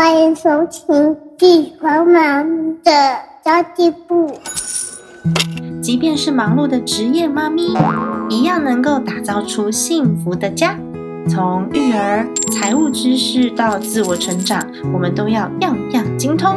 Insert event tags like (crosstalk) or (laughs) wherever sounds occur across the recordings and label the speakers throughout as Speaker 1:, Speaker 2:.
Speaker 1: 欢迎收听地方妈咪的交际部。
Speaker 2: 即便是忙碌的职业妈咪，一样能够打造出幸福的家。从育儿、财务知识到自我成长，我们都要样样精通。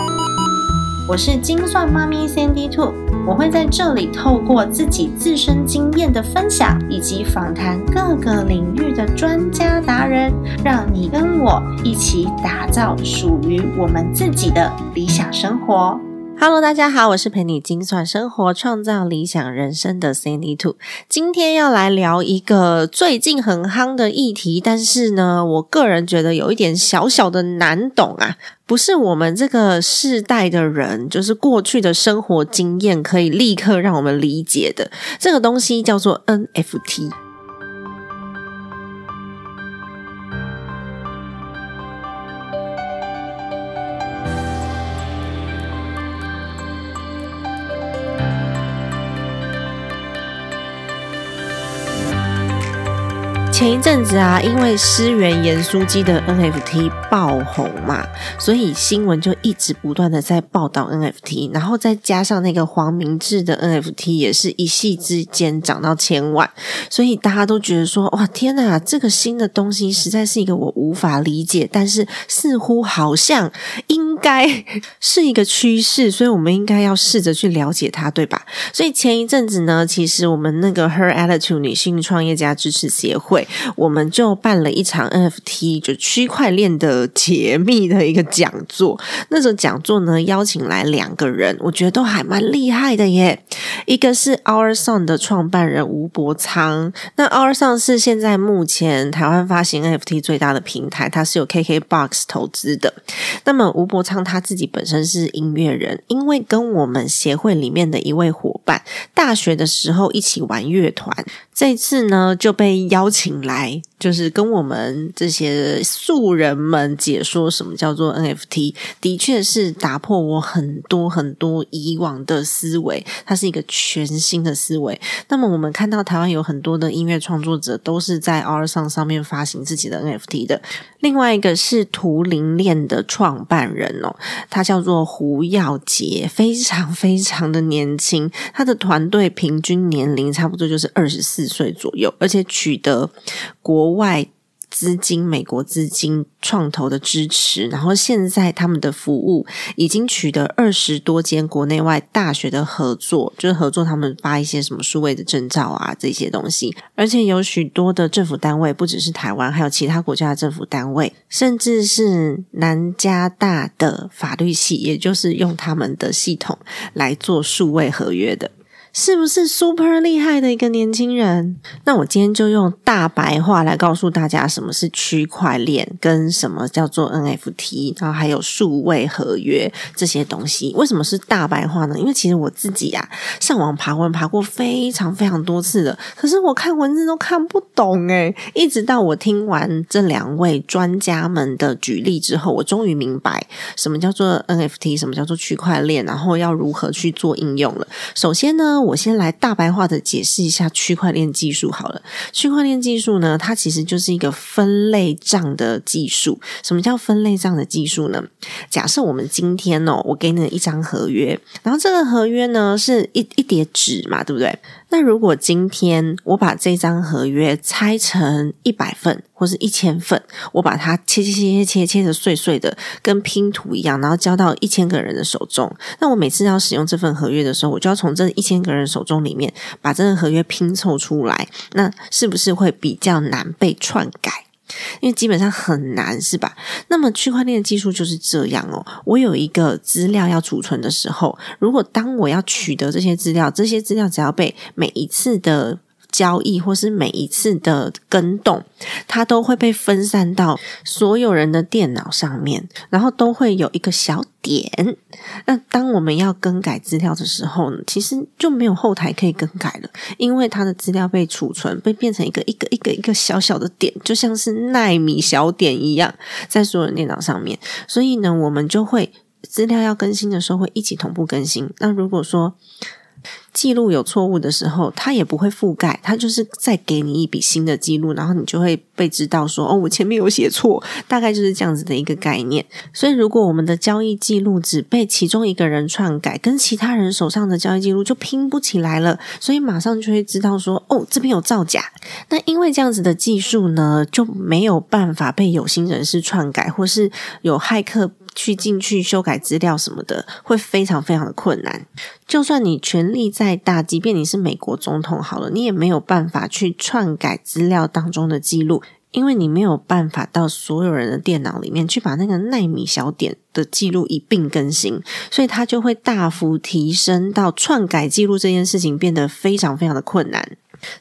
Speaker 2: 我是精算妈咪 Sandy Two，我会在这里透过自己自身经验的分享，以及访谈各个领域的专家达人，让你跟我一起打造属于我们自己的理想生活。Hello，大家好，我是陪你精算生活、创造理想人生的 Sandy Two。今天要来聊一个最近很夯的议题，但是呢，我个人觉得有一点小小的难懂啊，不是我们这个世代的人，就是过去的生活经验可以立刻让我们理解的。这个东西叫做 NFT。前一阵子啊，因为诗源盐酥鸡的 NFT 爆红嘛，所以新闻就一直不断的在报道 NFT，然后再加上那个黄明志的 NFT 也是一夕之间涨到千万，所以大家都觉得说，哇，天哪，这个新的东西实在是一个我无法理解，但是似乎好像应该 (laughs) 是一个趋势，所以我们应该要试着去了解它，对吧？所以前一阵子呢，其实我们那个 Her Attitude 女性创业家支持协会。我们就办了一场 NFT 就区块链的解密的一个讲座。那种讲座呢，邀请来两个人，我觉得都还蛮厉害的耶。一个是 Our Song 的创办人吴伯昌。那 Our Song 是现在目前台湾发行 NFT 最大的平台，它是有 KKBOX 投资的。那么吴伯昌他自己本身是音乐人，因为跟我们协会里面的一位伙伴大学的时候一起玩乐团，这次呢就被邀请。来，就是跟我们这些素人们解说什么叫做 NFT，的确是打破我很多很多以往的思维，它是一个全新的思维。那么我们看到台湾有很多的音乐创作者都是在 R 上上面发行自己的 NFT 的。另外一个是图灵链的创办人哦，他叫做胡耀杰，非常非常的年轻，他的团队平均年龄差不多就是二十四岁左右，而且取得。国外资金、美国资金创投的支持，然后现在他们的服务已经取得二十多间国内外大学的合作，就是合作他们发一些什么数位的证照啊这些东西，而且有许多的政府单位，不只是台湾，还有其他国家的政府单位，甚至是南加大的法律系，也就是用他们的系统来做数位合约的。是不是 super 厉害的一个年轻人？那我今天就用大白话来告诉大家什么是区块链，跟什么叫做 NFT，然后还有数位合约这些东西。为什么是大白话呢？因为其实我自己呀，上网爬文爬过非常非常多次的，可是我看文字都看不懂诶一直到我听完这两位专家们的举例之后，我终于明白什么叫做 NFT，什么叫做区块链，然后要如何去做应用了。首先呢。我先来大白话的解释一下区块链技术好了。区块链技术呢，它其实就是一个分类账的技术。什么叫分类账的技术呢？假设我们今天哦，我给你一张合约，然后这个合约呢是一一叠纸嘛，对不对？那如果今天我把这张合约拆成一百份或是一千份，我把它切切切切切切的碎碎的，跟拼图一样，然后交到一千个人的手中。那我每次要使用这份合约的时候，我就要从这一千个人手中里面把这份合约拼凑出来。那是不是会比较难被篡改？因为基本上很难，是吧？那么区块链技术就是这样哦。我有一个资料要储存的时候，如果当我要取得这些资料，这些资料只要被每一次的。交易或是每一次的跟动，它都会被分散到所有人的电脑上面，然后都会有一个小点。那当我们要更改资料的时候呢，其实就没有后台可以更改了，因为它的资料被储存，被变成一个一个一个一个小小的点，就像是纳米小点一样，在所有人电脑上面。所以呢，我们就会资料要更新的时候会一起同步更新。那如果说记录有错误的时候，它也不会覆盖，它就是再给你一笔新的记录，然后你就会被知道说哦，我前面有写错，大概就是这样子的一个概念。所以，如果我们的交易记录只被其中一个人篡改，跟其他人手上的交易记录就拼不起来了，所以马上就会知道说哦，这边有造假。那因为这样子的技术呢，就没有办法被有心人士篡改，或是有骇客。去进去修改资料什么的，会非常非常的困难。就算你权力再大，即便你是美国总统好了，你也没有办法去篡改资料当中的记录，因为你没有办法到所有人的电脑里面去把那个纳米小点的记录一并更新，所以它就会大幅提升到篡改记录这件事情变得非常非常的困难。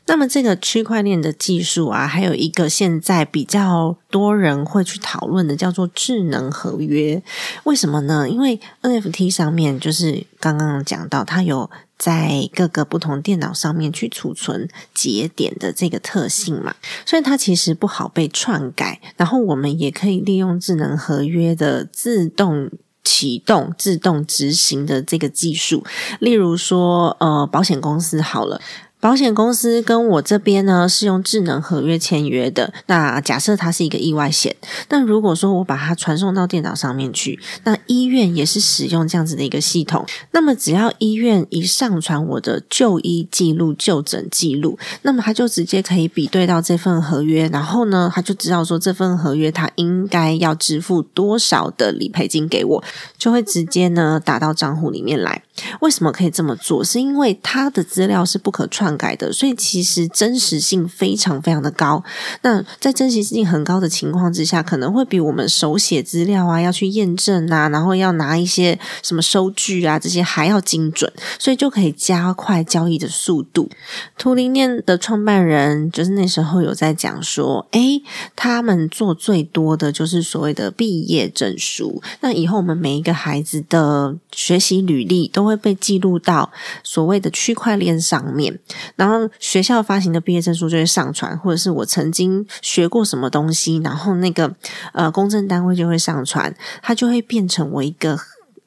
Speaker 2: 那么，这个区块链的技术啊，还有一个现在比较多人会去讨论的，叫做智能合约。为什么呢？因为 NFT 上面就是刚刚讲到，它有在各个不同电脑上面去储存节点的这个特性嘛，所以它其实不好被篡改。然后，我们也可以利用智能合约的自动启动、自动执行的这个技术，例如说，呃，保险公司好了。保险公司跟我这边呢是用智能合约签约的。那假设它是一个意外险，那如果说我把它传送到电脑上面去，那医院也是使用这样子的一个系统。那么只要医院一上传我的就医记录、就诊记录，那么他就直接可以比对到这份合约，然后呢，他就知道说这份合约他应该要支付多少的理赔金给我，就会直接呢打到账户里面来。为什么可以这么做？是因为它的资料是不可篡改的，所以其实真实性非常非常的高。那在真实性很高的情况之下，可能会比我们手写资料啊，要去验证啊，然后要拿一些什么收据啊这些还要精准，所以就可以加快交易的速度。图灵链的创办人就是那时候有在讲说，诶，他们做最多的就是所谓的毕业证书。那以后我们每一个孩子的学习履历都。会被记录到所谓的区块链上面，然后学校发行的毕业证书就会上传，或者是我曾经学过什么东西，然后那个呃公证单位就会上传，它就会变成我一个。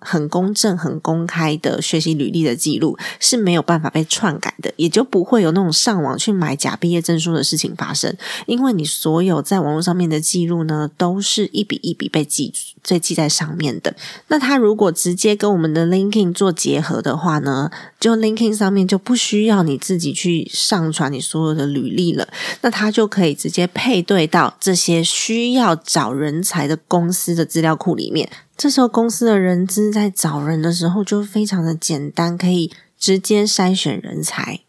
Speaker 2: 很公正、很公开的学习履历的记录是没有办法被篡改的，也就不会有那种上网去买假毕业证书的事情发生。因为你所有在网络上面的记录呢，都是一笔一笔被记、被记在上面的。那它如果直接跟我们的 LinkedIn 做结合的话呢，就 LinkedIn 上面就不需要你自己去上传你所有的履历了，那它就可以直接配对到这些需要找人才的公司的资料库里面。这时候，公司的人资在找人的时候就非常的简单，可以直接筛选人才，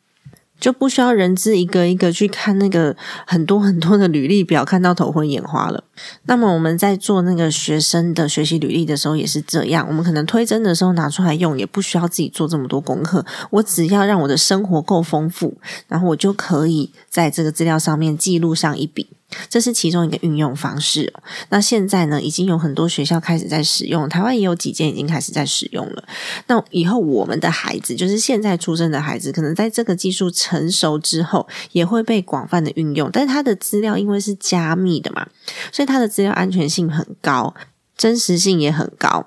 Speaker 2: 就不需要人资一个一个去看那个很多很多的履历表，看到头昏眼花了。那么我们在做那个学生的学习履历的时候也是这样，我们可能推甄的时候拿出来用，也不需要自己做这么多功课，我只要让我的生活够丰富，然后我就可以在这个资料上面记录上一笔。这是其中一个运用方式。那现在呢，已经有很多学校开始在使用，台湾也有几间已经开始在使用了。那以后我们的孩子，就是现在出生的孩子，可能在这个技术成熟之后，也会被广泛的运用。但是它的资料因为是加密的嘛，所以它的资料安全性很高，真实性也很高。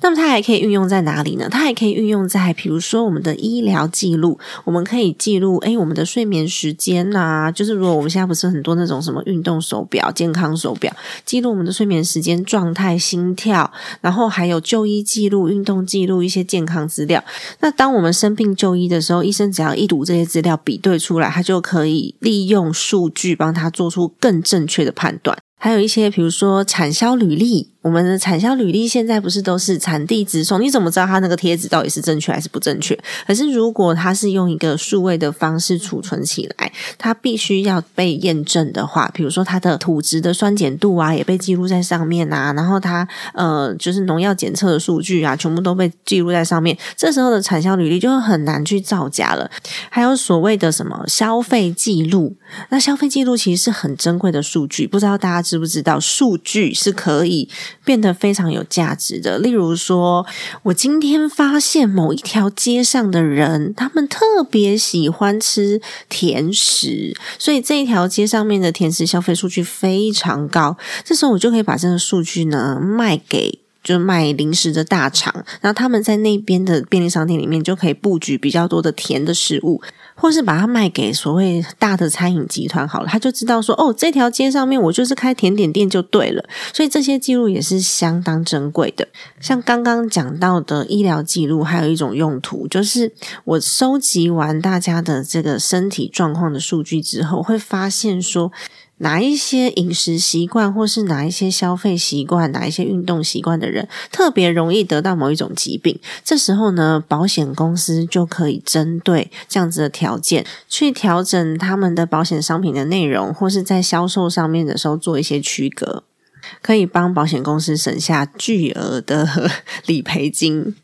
Speaker 2: 那么它还可以运用在哪里呢？它还可以运用在，比如说我们的医疗记录，我们可以记录，诶，我们的睡眠时间呐，就是如果我们现在不是很多那种什么运动手表、健康手表，记录我们的睡眠时间、状态、心跳，然后还有就医记录、运动记录一些健康资料。那当我们生病就医的时候，医生只要一读这些资料，比对出来，他就可以利用数据帮他做出更正确的判断。还有一些，比如说产销履历。我们的产销履历现在不是都是产地直送？你怎么知道它那个贴纸到底是正确还是不正确？可是如果它是用一个数位的方式储存起来，它必须要被验证的话，比如说它的土质的酸碱度啊，也被记录在上面啊，然后它呃就是农药检测的数据啊，全部都被记录在上面。这时候的产销履历就会很难去造假了。还有所谓的什么消费记录，那消费记录其实是很珍贵的数据，不知道大家知不知道？数据是可以。变得非常有价值的，例如说，我今天发现某一条街上的人，他们特别喜欢吃甜食，所以这一条街上面的甜食消费数据非常高。这时候我就可以把这个数据呢卖给。就卖零食的大厂，然后他们在那边的便利商店里面就可以布局比较多的甜的食物，或是把它卖给所谓大的餐饮集团好了，他就知道说哦，这条街上面我就是开甜点店就对了，所以这些记录也是相当珍贵的。像刚刚讲到的医疗记录，还有一种用途，就是我收集完大家的这个身体状况的数据之后，会发现说。哪一些饮食习惯，或是哪一些消费习惯，哪一些运动习惯的人，特别容易得到某一种疾病？这时候呢，保险公司就可以针对这样子的条件，去调整他们的保险商品的内容，或是在销售上面的时候做一些区隔，可以帮保险公司省下巨额的 (laughs) 理赔金。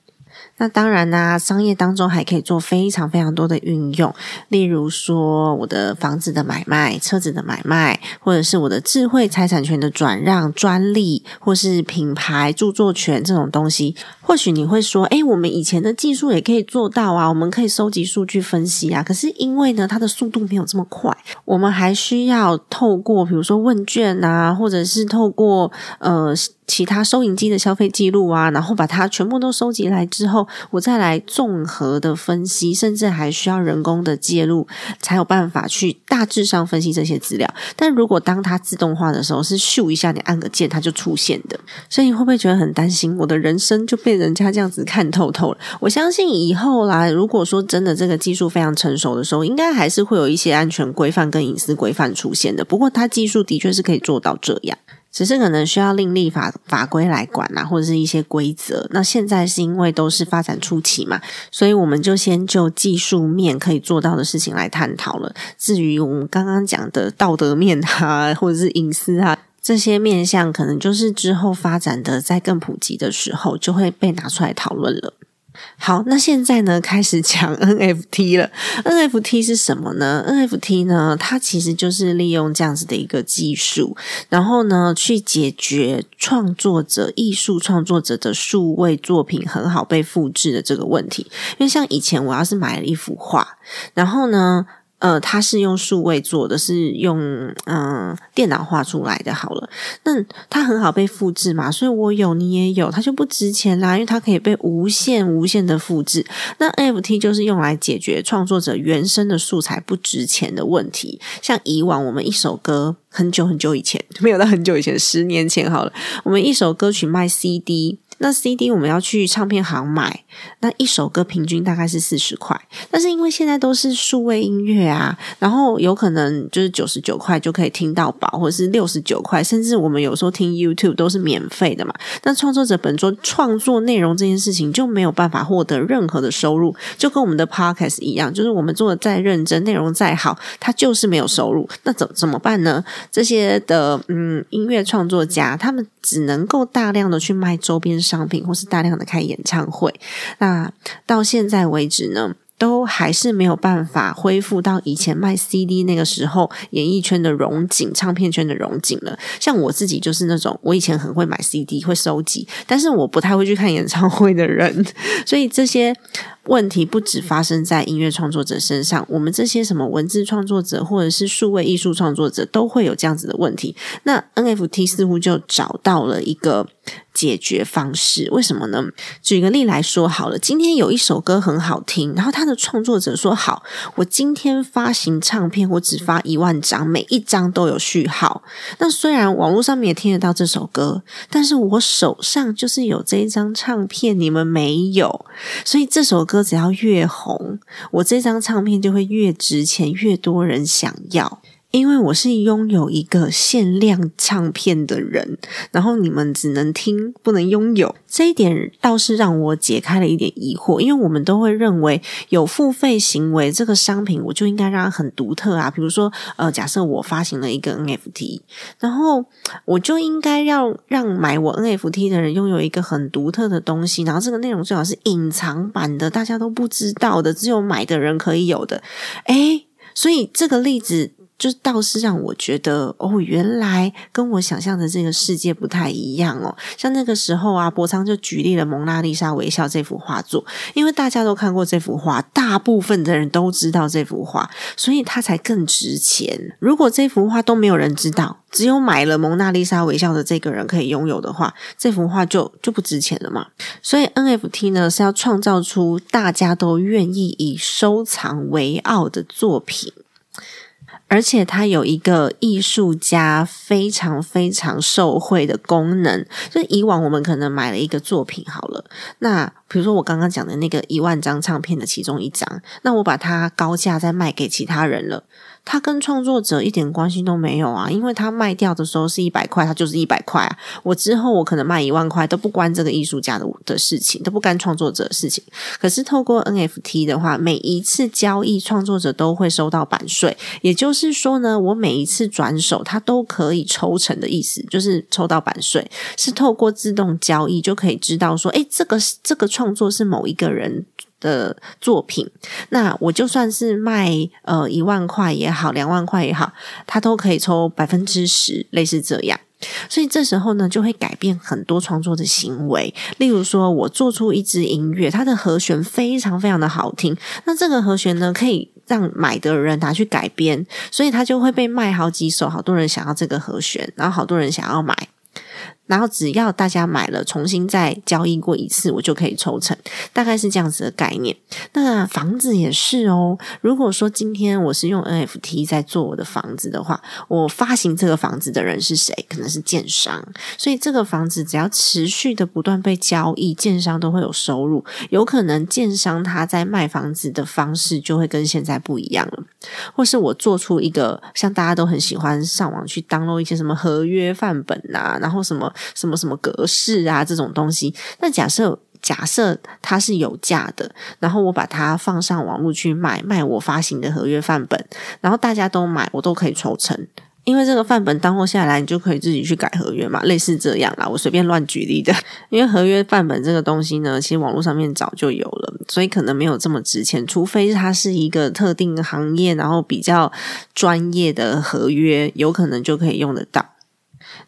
Speaker 2: 那当然啦，商业当中还可以做非常非常多的运用，例如说我的房子的买卖、车子的买卖，或者是我的智慧财产权的转让、专利，或是品牌著作权这种东西。或许你会说，诶，我们以前的技术也可以做到啊，我们可以收集数据分析啊。可是因为呢，它的速度没有这么快，我们还需要透过比如说问卷啊，或者是透过呃。其他收银机的消费记录啊，然后把它全部都收集来之后，我再来综合的分析，甚至还需要人工的介入，才有办法去大致上分析这些资料。但如果当它自动化的时候，是咻一下，你按个键它就出现的。所以你会不会觉得很担心？我的人生就被人家这样子看透透了？我相信以后啦，如果说真的这个技术非常成熟的时候，应该还是会有一些安全规范跟隐私规范出现的。不过它技术的确是可以做到这样。只是可能需要另立法法规来管啊，或者是一些规则。那现在是因为都是发展初期嘛，所以我们就先就技术面可以做到的事情来探讨了。至于我们刚刚讲的道德面啊，或者是隐私啊这些面向，可能就是之后发展的在更普及的时候，就会被拿出来讨论了。好，那现在呢，开始讲 (laughs) NFT 了。NFT 是什么呢？NFT 呢，它其实就是利用这样子的一个技术，然后呢，去解决创作者、艺术创作者的数位作品很好被复制的这个问题。因为像以前我要是买了一幅画，然后呢。呃，它是用数位做的，是用嗯电脑画出来的。好了，那它很好被复制嘛，所以我有你也有，它就不值钱啦，因为它可以被无限无限的复制。那 NFT 就是用来解决创作者原生的素材不值钱的问题。像以往我们一首歌很久很久以前，(laughs) 没有到很久以前，十年前好了，我们一首歌曲卖 CD。那 CD 我们要去唱片行买，那一首歌平均大概是四十块。但是因为现在都是数位音乐啊，然后有可能就是九十九块就可以听到饱，或者是六十九块，甚至我们有时候听 YouTube 都是免费的嘛。那创作者本作创作内容这件事情就没有办法获得任何的收入，就跟我们的 Podcast 一样，就是我们做的再认真，内容再好，它就是没有收入。那怎怎么办呢？这些的嗯音乐创作家他们只能够大量的去卖周边。商品或是大量的开演唱会，那到现在为止呢，都还是没有办法恢复到以前卖 CD 那个时候演艺圈的荣景、唱片圈的荣景了。像我自己就是那种，我以前很会买 CD，会收集，但是我不太会去看演唱会的人，所以这些。问题不止发生在音乐创作者身上，我们这些什么文字创作者或者是数位艺术创作者都会有这样子的问题。那 NFT 似乎就找到了一个解决方式，为什么呢？举个例来说好了，今天有一首歌很好听，然后他的创作者说：“好，我今天发行唱片，我只发一万张，每一张都有序号。那虽然网络上面也听得到这首歌，但是我手上就是有这一张唱片，你们没有，所以这首。”歌只要越红，我这张唱片就会越值钱，越多人想要。因为我是拥有一个限量唱片的人，然后你们只能听不能拥有，这一点倒是让我解开了一点疑惑。因为我们都会认为有付费行为，这个商品我就应该让它很独特啊。比如说，呃，假设我发行了一个 NFT，然后我就应该要让买我 NFT 的人拥有一个很独特的东西，然后这个内容最好是隐藏版的，大家都不知道的，只有买的人可以有的。诶，所以这个例子。就倒是让我觉得哦，原来跟我想象的这个世界不太一样哦。像那个时候啊，博昌就举例了《蒙娜丽莎微笑》这幅画作，因为大家都看过这幅画，大部分的人都知道这幅画，所以它才更值钱。如果这幅画都没有人知道，只有买了《蒙娜丽莎微笑》的这个人可以拥有的话，这幅画就就不值钱了嘛。所以 NFT 呢是要创造出大家都愿意以收藏为傲的作品。而且它有一个艺术家非常非常受惠的功能，就以往我们可能买了一个作品好了，那比如说我刚刚讲的那个一万张唱片的其中一张，那我把它高价再卖给其他人了。它跟创作者一点关系都没有啊，因为它卖掉的时候是一百块，它就是一百块啊。我之后我可能卖一万块都不关这个艺术家的的事情，都不干创作者的事情。可是透过 NFT 的话，每一次交易，创作者都会收到版税。也就是说呢，我每一次转手，它都可以抽成的意思，就是抽到版税。是透过自动交易就可以知道说，诶，这个这个创作是某一个人。的作品，那我就算是卖呃一万块也好，两万块也好，它都可以抽百分之十，类似这样。所以这时候呢，就会改变很多创作的行为。例如说，我做出一支音乐，它的和弦非常非常的好听，那这个和弦呢，可以让买的人拿去改编，所以它就会被卖好几首，好多人想要这个和弦，然后好多人想要买。然后只要大家买了，重新再交易过一次，我就可以抽成，大概是这样子的概念。那房子也是哦。如果说今天我是用 NFT 在做我的房子的话，我发行这个房子的人是谁？可能是建商。所以这个房子只要持续的不断被交易，建商都会有收入。有可能建商他在卖房子的方式就会跟现在不一样了，或是我做出一个像大家都很喜欢上网去 download 一些什么合约范本啊，然后什么。什么什么格式啊，这种东西。那假设假设它是有价的，然后我把它放上网络去卖，卖我发行的合约范本，然后大家都买，我都可以抽成。因为这个范本当货下来，你就可以自己去改合约嘛，类似这样啦。我随便乱举例的。(laughs) 因为合约范本这个东西呢，其实网络上面早就有了，所以可能没有这么值钱，除非它是一个特定行业，然后比较专业的合约，有可能就可以用得到。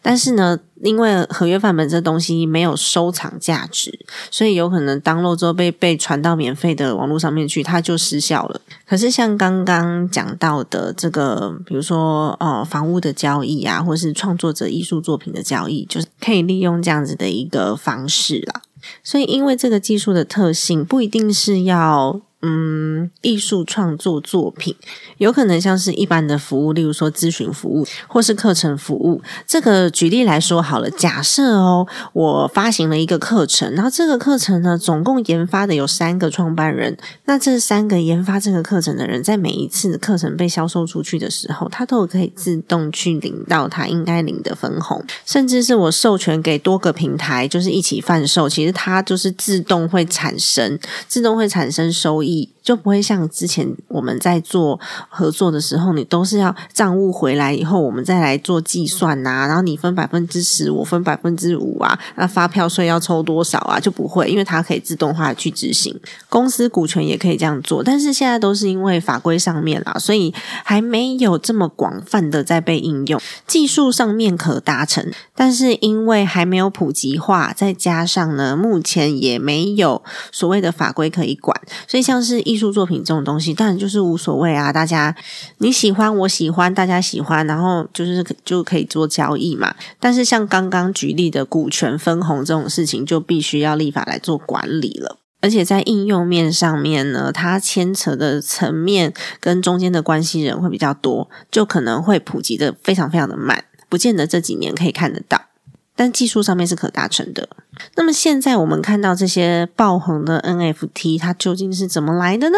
Speaker 2: 但是呢，因为合约范本这东西没有收藏价值，所以有可能当漏之后被被传到免费的网络上面去，它就失效了。可是像刚刚讲到的这个，比如说哦，房屋的交易啊，或是创作者艺术作品的交易，就是可以利用这样子的一个方式啦。所以，因为这个技术的特性，不一定是要。嗯，艺术创作作品有可能像是一般的服务，例如说咨询服务或是课程服务。这个举例来说好了，假设哦，我发行了一个课程，然后这个课程呢，总共研发的有三个创办人。那这三个研发这个课程的人，在每一次课程被销售出去的时候，他都可以自动去领到他应该领的分红，甚至是我授权给多个平台，就是一起贩售，其实它就是自动会产生，自动会产生收益。就不会像之前我们在做合作的时候，你都是要账务回来以后，我们再来做计算呐，然后你分百分之十，我分百分之五啊，那发票税要抽多少啊？就不会，因为它可以自动化去执行。公司股权也可以这样做，但是现在都是因为法规上面啦，所以还没有这么广泛的在被应用。技术上面可达成，但是因为还没有普及化，再加上呢，目前也没有所谓的法规可以管，所以像。是艺术作品这种东西，当然就是无所谓啊。大家你喜欢，我喜欢，大家喜欢，然后就是就可以做交易嘛。但是像刚刚举例的股权分红这种事情，就必须要立法来做管理了。而且在应用面上面呢，它牵扯的层面跟中间的关系人会比较多，就可能会普及的非常非常的慢，不见得这几年可以看得到。但技术上面是可达成的。那么现在我们看到这些爆红的 NFT，它究竟是怎么来的呢？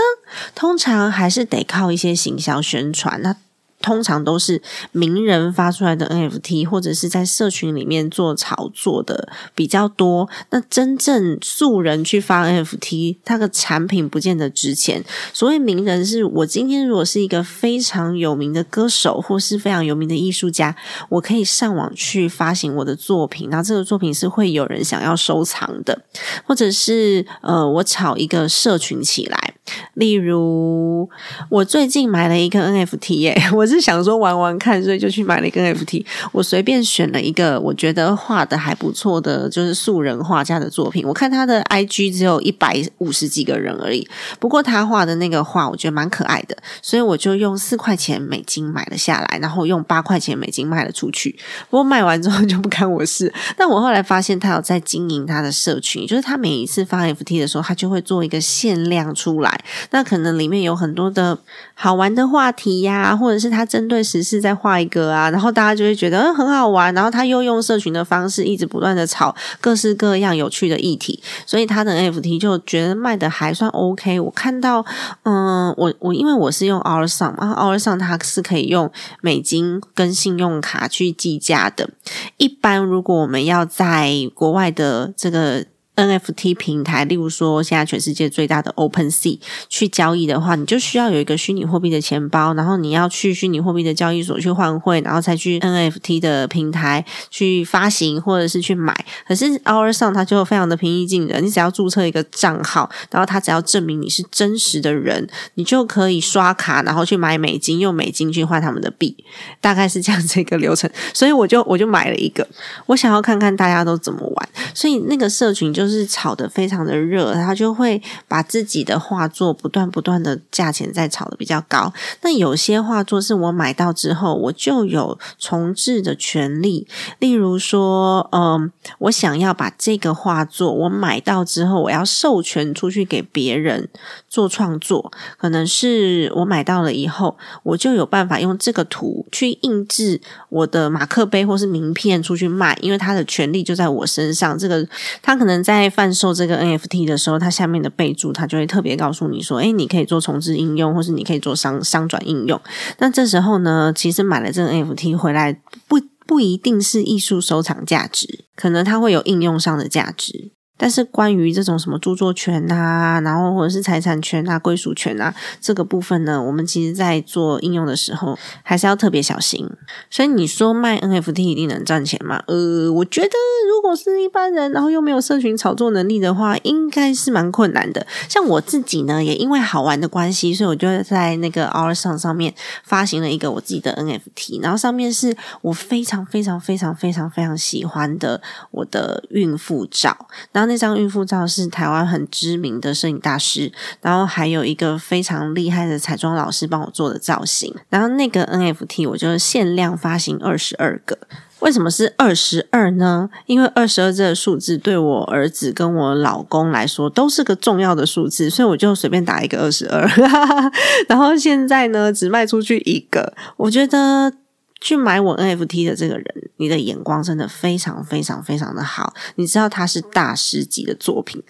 Speaker 2: 通常还是得靠一些行销宣传。那通常都是名人发出来的 NFT，或者是在社群里面做炒作的比较多。那真正素人去发 NFT，它的产品不见得值钱。所谓名人，是我今天如果是一个非常有名的歌手，或是非常有名的艺术家，我可以上网去发行我的作品，那这个作品是会有人想要收藏的，或者是呃，我炒一个社群起来。例如，我最近买了一个 NFT 耶，(laughs) 我是想说玩玩看，所以就去买了一个 NFT。我随便选了一个我觉得画的还不错的，就是素人画家的作品。我看他的 IG 只有一百五十几个人而已，不过他画的那个画我觉得蛮可爱的，所以我就用四块钱美金买了下来，然后用八块钱美金卖了出去。不过卖完之后 (laughs) 就不干我事。但我后来发现他有在经营他的社群，就是他每一次发 FT 的时候，他就会做一个限量出来。那可能里面有很多的好玩的话题呀，或者是他针对时事再画一个啊，然后大家就会觉得嗯很好玩，然后他又用社群的方式一直不断的炒各式各样有趣的议题，所以他的 NFT 就觉得卖的还算 OK。我看到嗯，我我因为我是用 Our Song 啊，Our Song 它是可以用美金跟信用卡去计价的。一般如果我们要在国外的这个。NFT 平台，例如说现在全世界最大的 OpenSea 去交易的话，你就需要有一个虚拟货币的钱包，然后你要去虚拟货币的交易所去换汇，然后才去 NFT 的平台去发行或者是去买。可是 Our 上它就非常的平易近人，你只要注册一个账号，然后它只要证明你是真实的人，你就可以刷卡，然后去买美金，用美金去换他们的币，大概是这样子一个流程。所以我就我就买了一个，我想要看看大家都怎么玩，所以那个社群就。就是炒的非常的热，他就会把自己的画作不断不断的价钱再炒的比较高。那有些画作是我买到之后，我就有重置的权利。例如说，嗯，我想要把这个画作我买到之后，我要授权出去给别人做创作，可能是我买到了以后，我就有办法用这个图去印制我的马克杯或是名片出去卖，因为它的权利就在我身上。这个他可能在。在贩售这个 NFT 的时候，它下面的备注，它就会特别告诉你说：“哎，你可以做重置应用，或是你可以做商商转应用。”那这时候呢，其实买了这个 NFT 回来，不不一定是艺术收藏价值，可能它会有应用上的价值。但是关于这种什么著作权啊，然后或者是财产权啊、归属权啊这个部分呢，我们其实在做应用的时候还是要特别小心。所以你说卖 NFT 一定能赚钱吗？呃，我觉得如果是一般人，然后又没有社群炒作能力的话，应该是蛮困难的。像我自己呢，也因为好玩的关系，所以我就在那个 Our 上上面发行了一个我自己的 NFT，然后上面是我非常非常非常非常非常喜欢的我的孕妇照，然后。那张孕妇照是台湾很知名的摄影大师，然后还有一个非常厉害的彩妆老师帮我做的造型。然后那个 NFT 我就限量发行二十二个。为什么是二十二呢？因为二十二这个数字对我儿子跟我老公来说都是个重要的数字，所以我就随便打一个二十二。(laughs) 然后现在呢，只卖出去一个，我觉得。去买我 NFT 的这个人，你的眼光真的非常非常非常的好。你知道他是大师级的作品，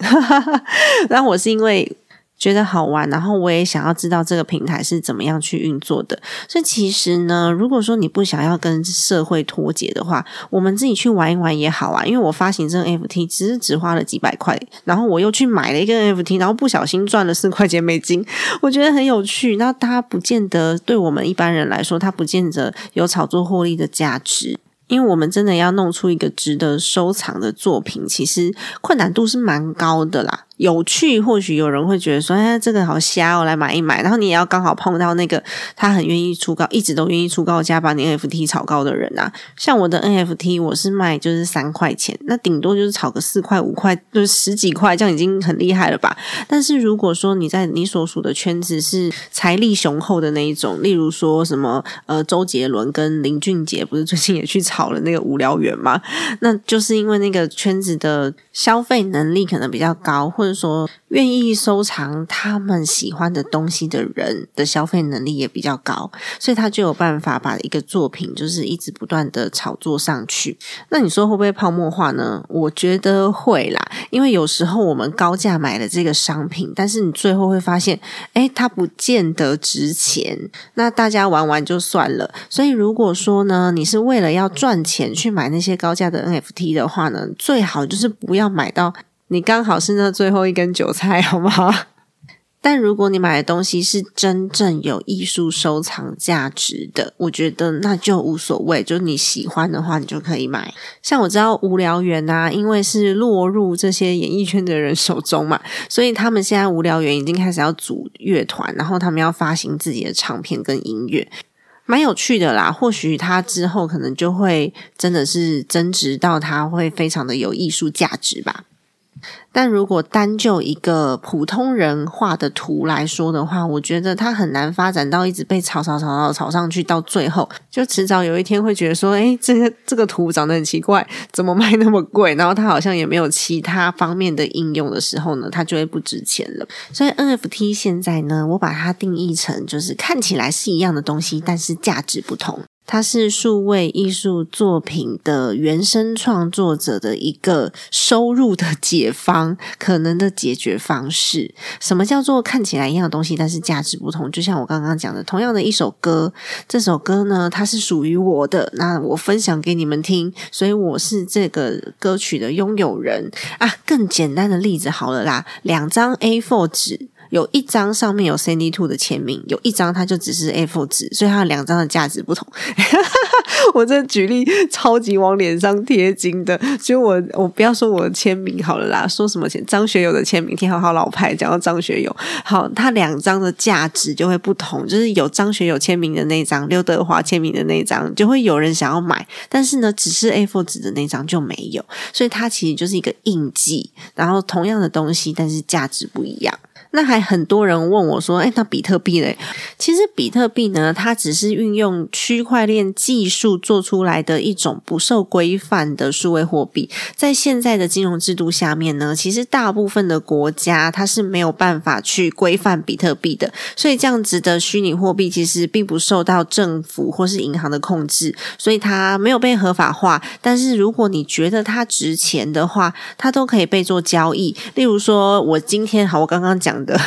Speaker 2: (laughs) 然后我是因为。觉得好玩，然后我也想要知道这个平台是怎么样去运作的。所以其实呢，如果说你不想要跟社会脱节的话，我们自己去玩一玩也好啊。因为我发行这个 FT 其实只花了几百块，然后我又去买了一个 FT，然后不小心赚了四块钱美金，(laughs) 我觉得很有趣。那它不见得对我们一般人来说，它不见得有炒作获利的价值。因为我们真的要弄出一个值得收藏的作品，其实困难度是蛮高的啦。有趣，或许有人会觉得说：“哎，这个好瞎哦，来买一买。”然后你也要刚好碰到那个他很愿意出高，一直都愿意出高价把你 NFT 炒高的人啊。像我的 NFT，我是卖就是三块钱，那顶多就是炒个四块五块，就是十几块，这样已经很厉害了吧？但是如果说你在你所属的圈子是财力雄厚的那一种，例如说什么呃，周杰伦跟林俊杰不是最近也去炒了那个无聊园吗？那就是因为那个圈子的消费能力可能比较高，或就是说，愿意收藏他们喜欢的东西的人的消费能力也比较高，所以他就有办法把一个作品就是一直不断的炒作上去。那你说会不会泡沫化呢？我觉得会啦，因为有时候我们高价买了这个商品，但是你最后会发现，哎，它不见得值钱。那大家玩玩就算了。所以如果说呢，你是为了要赚钱去买那些高价的 NFT 的话呢，最好就是不要买到。你刚好是那最后一根韭菜，好不好？(laughs) 但如果你买的东西是真正有艺术收藏价值的，我觉得那就无所谓，就你喜欢的话，你就可以买。像我知道无聊园啊，因为是落入这些演艺圈的人手中嘛，(laughs) 所以他们现在无聊园已经开始要组乐团，然后他们要发行自己的唱片跟音乐，蛮有趣的啦。或许他之后可能就会真的是增值到他会非常的有艺术价值吧。但如果单就一个普通人画的图来说的话，我觉得它很难发展到一直被炒炒炒炒炒上去，到最后就迟早有一天会觉得说，哎，这个这个图长得很奇怪，怎么卖那么贵？然后它好像也没有其他方面的应用的时候呢，它就会不值钱了。所以 NFT 现在呢，我把它定义成就是看起来是一样的东西，但是价值不同。它是数位艺术作品的原生创作者的一个收入的解方，可能的解决方式。什么叫做看起来一样的东西，但是价值不同？就像我刚刚讲的，同样的一首歌，这首歌呢，它是属于我的，那我分享给你们听，所以我是这个歌曲的拥有人啊。更简单的例子好了啦，两张 A4 纸。有一张上面有 Sandy Two 的签名，有一张它就只是 A4 纸，所以它两张的价值不同。(laughs) 我这举例超级往脸上贴金的，就我我不要说我的签名好了啦，说什么签张学友的签名，听好好老派，讲到张学友，好，他两张的价值就会不同，就是有张学友签名的那张，刘德华签名的那张，就会有人想要买，但是呢，只是 A4 纸的那张就没有，所以它其实就是一个印记，然后同样的东西，但是价值不一样。那还很多人问我说：“哎，那比特币嘞？其实比特币呢，它只是运用区块链技术做出来的一种不受规范的数位货币。在现在的金融制度下面呢，其实大部分的国家它是没有办法去规范比特币的。所以这样子的虚拟货币其实并不受到政府或是银行的控制，所以它没有被合法化。但是如果你觉得它值钱的话，它都可以被做交易。例如说，我今天好，我刚刚讲。”的，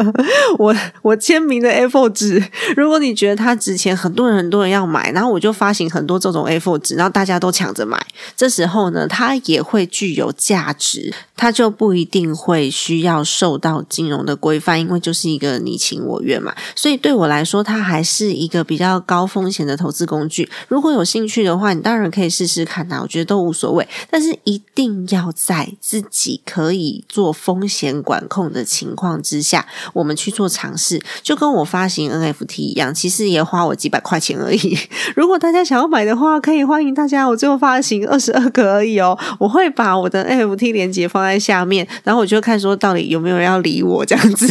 Speaker 2: (laughs) 我我签名的 A4 纸，如果你觉得它值钱，很多人很多人要买，然后我就发行很多这种 A4 纸，然后大家都抢着买，这时候呢，它也会具有价值，它就不一定会需要受到金融的规范，因为就是一个你情我愿嘛。所以对我来说，它还是一个比较高风险的投资工具。如果有兴趣的话，你当然可以试试看呐，我觉得都无所谓，但是一定要在自己可以做风险管控的情况。之下，我们去做尝试，就跟我发行 NFT 一样，其实也花我几百块钱而已。(laughs) 如果大家想要买的话，可以欢迎大家。我最后发行二十二个而已哦，我会把我的 NFT 链接放在下面，然后我就看说到底有没有人要理我这样子。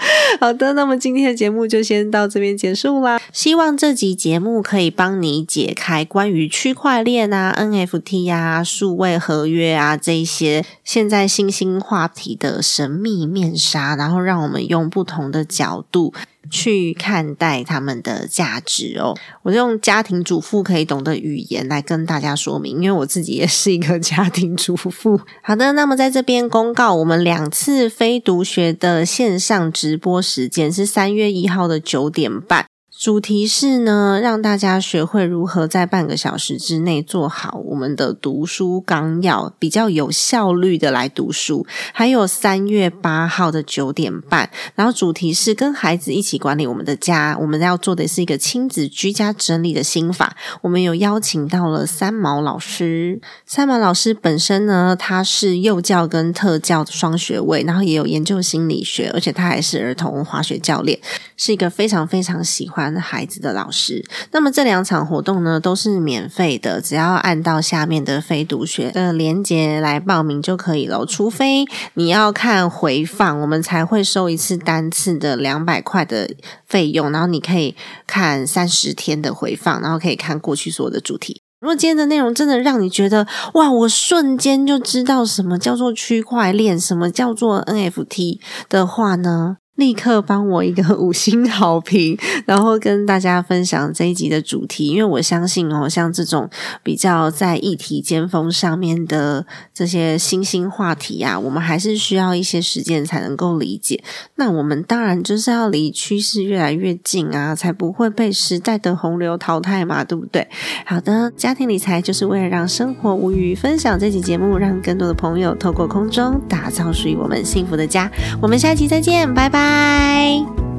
Speaker 2: (laughs) 好的，那么今天的节目就先到这边结束啦。希望这集节目可以帮你解开关于区块链啊、NFT 啊、数位合约啊这些现在新兴话题的神秘面纱，然后让我们用不同的角度去看待他们的价值哦。我用家庭主妇可以懂的语言来跟大家说明，因为我自己也是一个家庭主妇。好的，那么在这边公告，我们两次非读学的线上直播时间是三月一号的九点半。主题是呢，让大家学会如何在半个小时之内做好我们的读书纲要，比较有效率的来读书。还有三月八号的九点半，然后主题是跟孩子一起管理我们的家。我们要做的是一个亲子居家整理的心法。我们有邀请到了三毛老师，三毛老师本身呢，他是幼教跟特教双学位，然后也有研究心理学，而且他还是儿童滑雪教练，是一个非常非常喜欢。孩子的老师，那么这两场活动呢都是免费的，只要按到下面的非读学的连接来报名就可以了。除非你要看回放，我们才会收一次单次的两百块的费用，然后你可以看三十天的回放，然后可以看过去所有的主题。如果今天的内容真的让你觉得哇，我瞬间就知道什么叫做区块链，什么叫做 NFT 的话呢？立刻帮我一个五星好评，(laughs) 然后跟大家分享这一集的主题。因为我相信哦，像这种比较在议题尖峰上面的这些新兴话题啊，我们还是需要一些时间才能够理解。那我们当然就是要离趋势越来越近啊，才不会被时代的洪流淘汰嘛，对不对？好的，家庭理财就是为了让生活无虞，分享这期节目，让更多的朋友透过空中打造属于我们幸福的家。我们下期再见，拜拜拜。